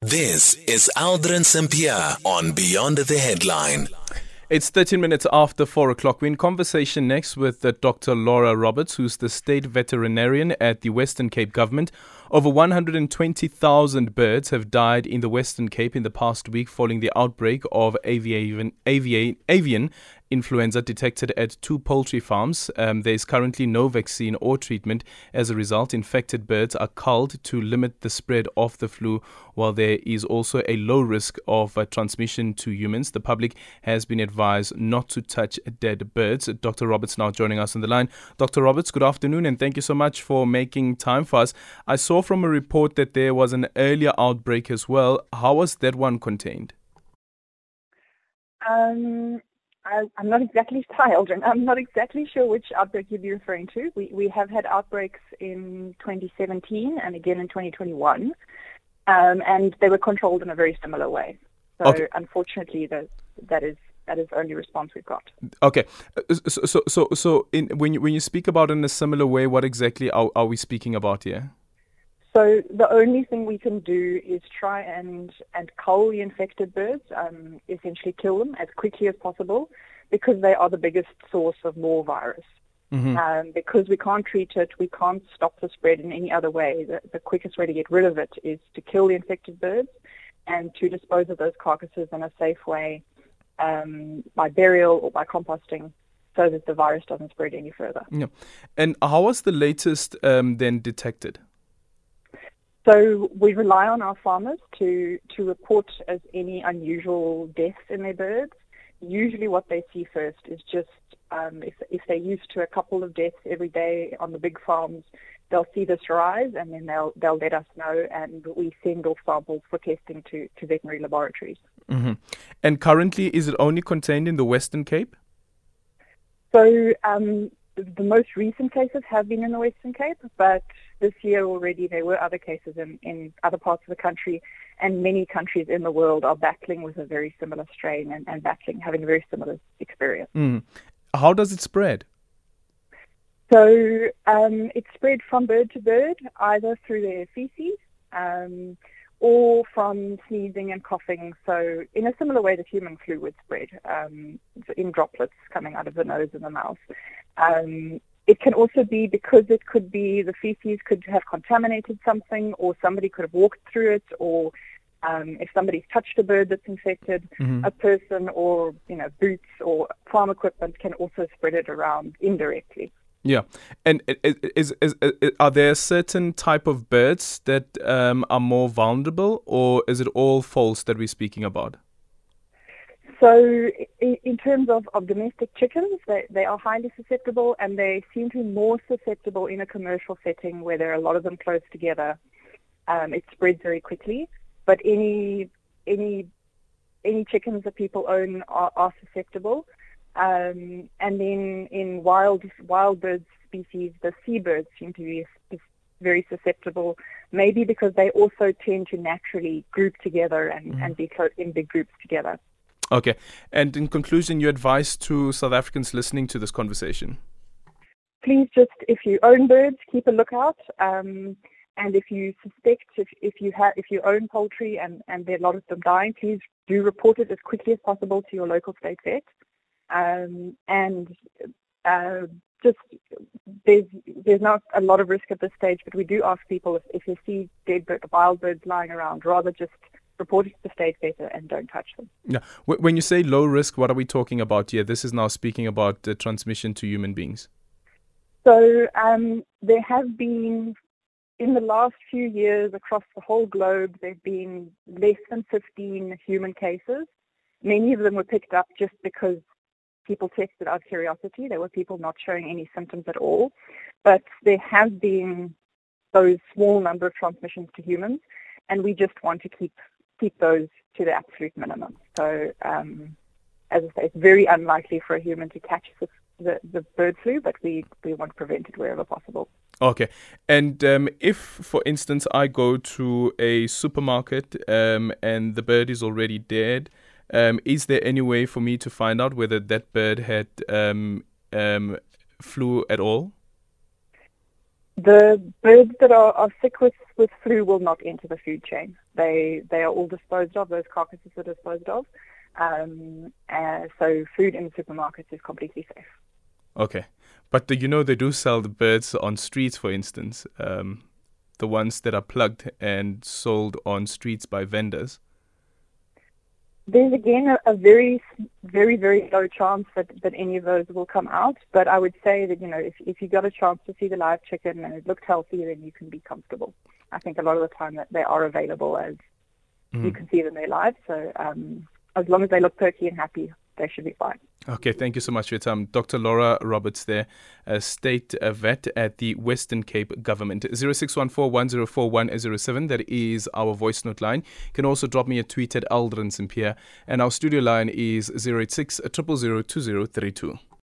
This is Aldrin Sampear on Beyond the Headline. It's 13 minutes after 4 o'clock. We're in conversation next with uh, Dr. Laura Roberts, who's the state veterinarian at the Western Cape government. Over 120,000 birds have died in the Western Cape in the past week following the outbreak of avian, avian, avian influenza detected at two poultry farms. Um, there is currently no vaccine or treatment. As a result, infected birds are culled to limit the spread of the flu, while there is also a low risk of uh, transmission to humans. The public has been advised not to touch dead birds. Dr. Roberts now joining us on the line. Dr. Roberts, good afternoon, and thank you so much for making time for us. I saw from a report that there was an earlier outbreak as well. How was that one contained? Um, I, am not exactly tiled, and I'm not exactly sure which outbreak you'd be referring to. We we have had outbreaks in 2017 and again in 2021, um, and they were controlled in a very similar way. So okay. unfortunately, that that is that is the only response we've got. Okay, so so so, so in, when you when you speak about in a similar way, what exactly are, are we speaking about here? So the only thing we can do is try and, and cull the infected birds, um, essentially kill them as quickly as possible, because they are the biggest source of more virus. Mm-hmm. Um, because we can't treat it, we can't stop the spread in any other way. The, the quickest way to get rid of it is to kill the infected birds and to dispose of those carcasses in a safe way um, by burial or by composting so that the virus doesn't spread any further. Yeah. And how was the latest um, then detected? So we rely on our farmers to, to report as any unusual deaths in their birds. Usually what they see first is just um, if, if they're used to a couple of deaths every day on the big farms, they'll see this rise and then they'll they'll let us know and we send off samples for testing to, to veterinary laboratories. Mm-hmm. And currently, is it only contained in the Western Cape? So um, the most recent cases have been in the Western Cape, but this year already there were other cases in, in other parts of the country, and many countries in the world are battling with a very similar strain and, and battling, having a very similar experience. Mm. How does it spread? So um, it's spread from bird to bird, either through their feces. Um, or from sneezing and coughing. So in a similar way that human flu would spread, um, in droplets coming out of the nose and the mouth. Um, it can also be because it could be the feces could have contaminated something, or somebody could have walked through it, or um, if somebody's touched a bird that's infected, mm-hmm. a person or you know boots or farm equipment can also spread it around indirectly. Yeah, and is, is, is, are there certain type of birds that um, are more vulnerable, or is it all false that we're speaking about? So, in, terms of, of domestic chickens, they, they are highly susceptible, and they seem to be more susceptible in a commercial setting where there are a lot of them close together. Um, it spreads very quickly, but any any any chickens that people own are, are susceptible. Um, and then in wild wild bird species, the seabirds seem to be very susceptible, maybe because they also tend to naturally group together and, mm. and be in big groups together. Okay. And in conclusion, your advice to South Africans listening to this conversation? Please just, if you own birds, keep a lookout. Um, and if you suspect, if, if you have, if you own poultry and, and there are a lot of them dying, please do report it as quickly as possible to your local state vet. Um, and uh, just there's there's not a lot of risk at this stage, but we do ask people if, if you see dead bird, wild birds lying around, rather just report it to the state vet and don't touch them. Yeah. When you say low risk, what are we talking about here? This is now speaking about the transmission to human beings. So um, there have been, in the last few years across the whole globe, there have been less than 15 human cases. Many of them were picked up just because people tested out of curiosity. There were people not showing any symptoms at all. But there have been those small number of transmissions to humans, and we just want to keep keep those to the absolute minimum. So, um, as I say, it's very unlikely for a human to catch the, the, the bird flu, but we, we want to prevent it wherever possible. Okay. And um, if, for instance, I go to a supermarket um, and the bird is already dead, um, is there any way for me to find out whether that bird had um, um, flu at all? The birds that are, are sick with with flu will not enter the food chain. They they are all disposed of. Those carcasses are disposed of. Um, uh, so food in the supermarkets is completely safe. Okay, but do you know they do sell the birds on streets, for instance, um, the ones that are plugged and sold on streets by vendors. There's again a, a, very, very, very low chance that, that any of those will come out. But I would say that, you know, if, if you got a chance to see the live chicken and it looked healthy, then you can be comfortable. I think a lot of the time that they are available as mm. you can see them they're live. So um, as long as they look perky and happy, they should be fine. Okay, thank you so much for your time. Dr. Laura Roberts there, a state vet at the Western Cape government. 0614 that is our voice note line. You can also drop me a tweet at Aldrin Sampear. And our studio line is 086 000 2032.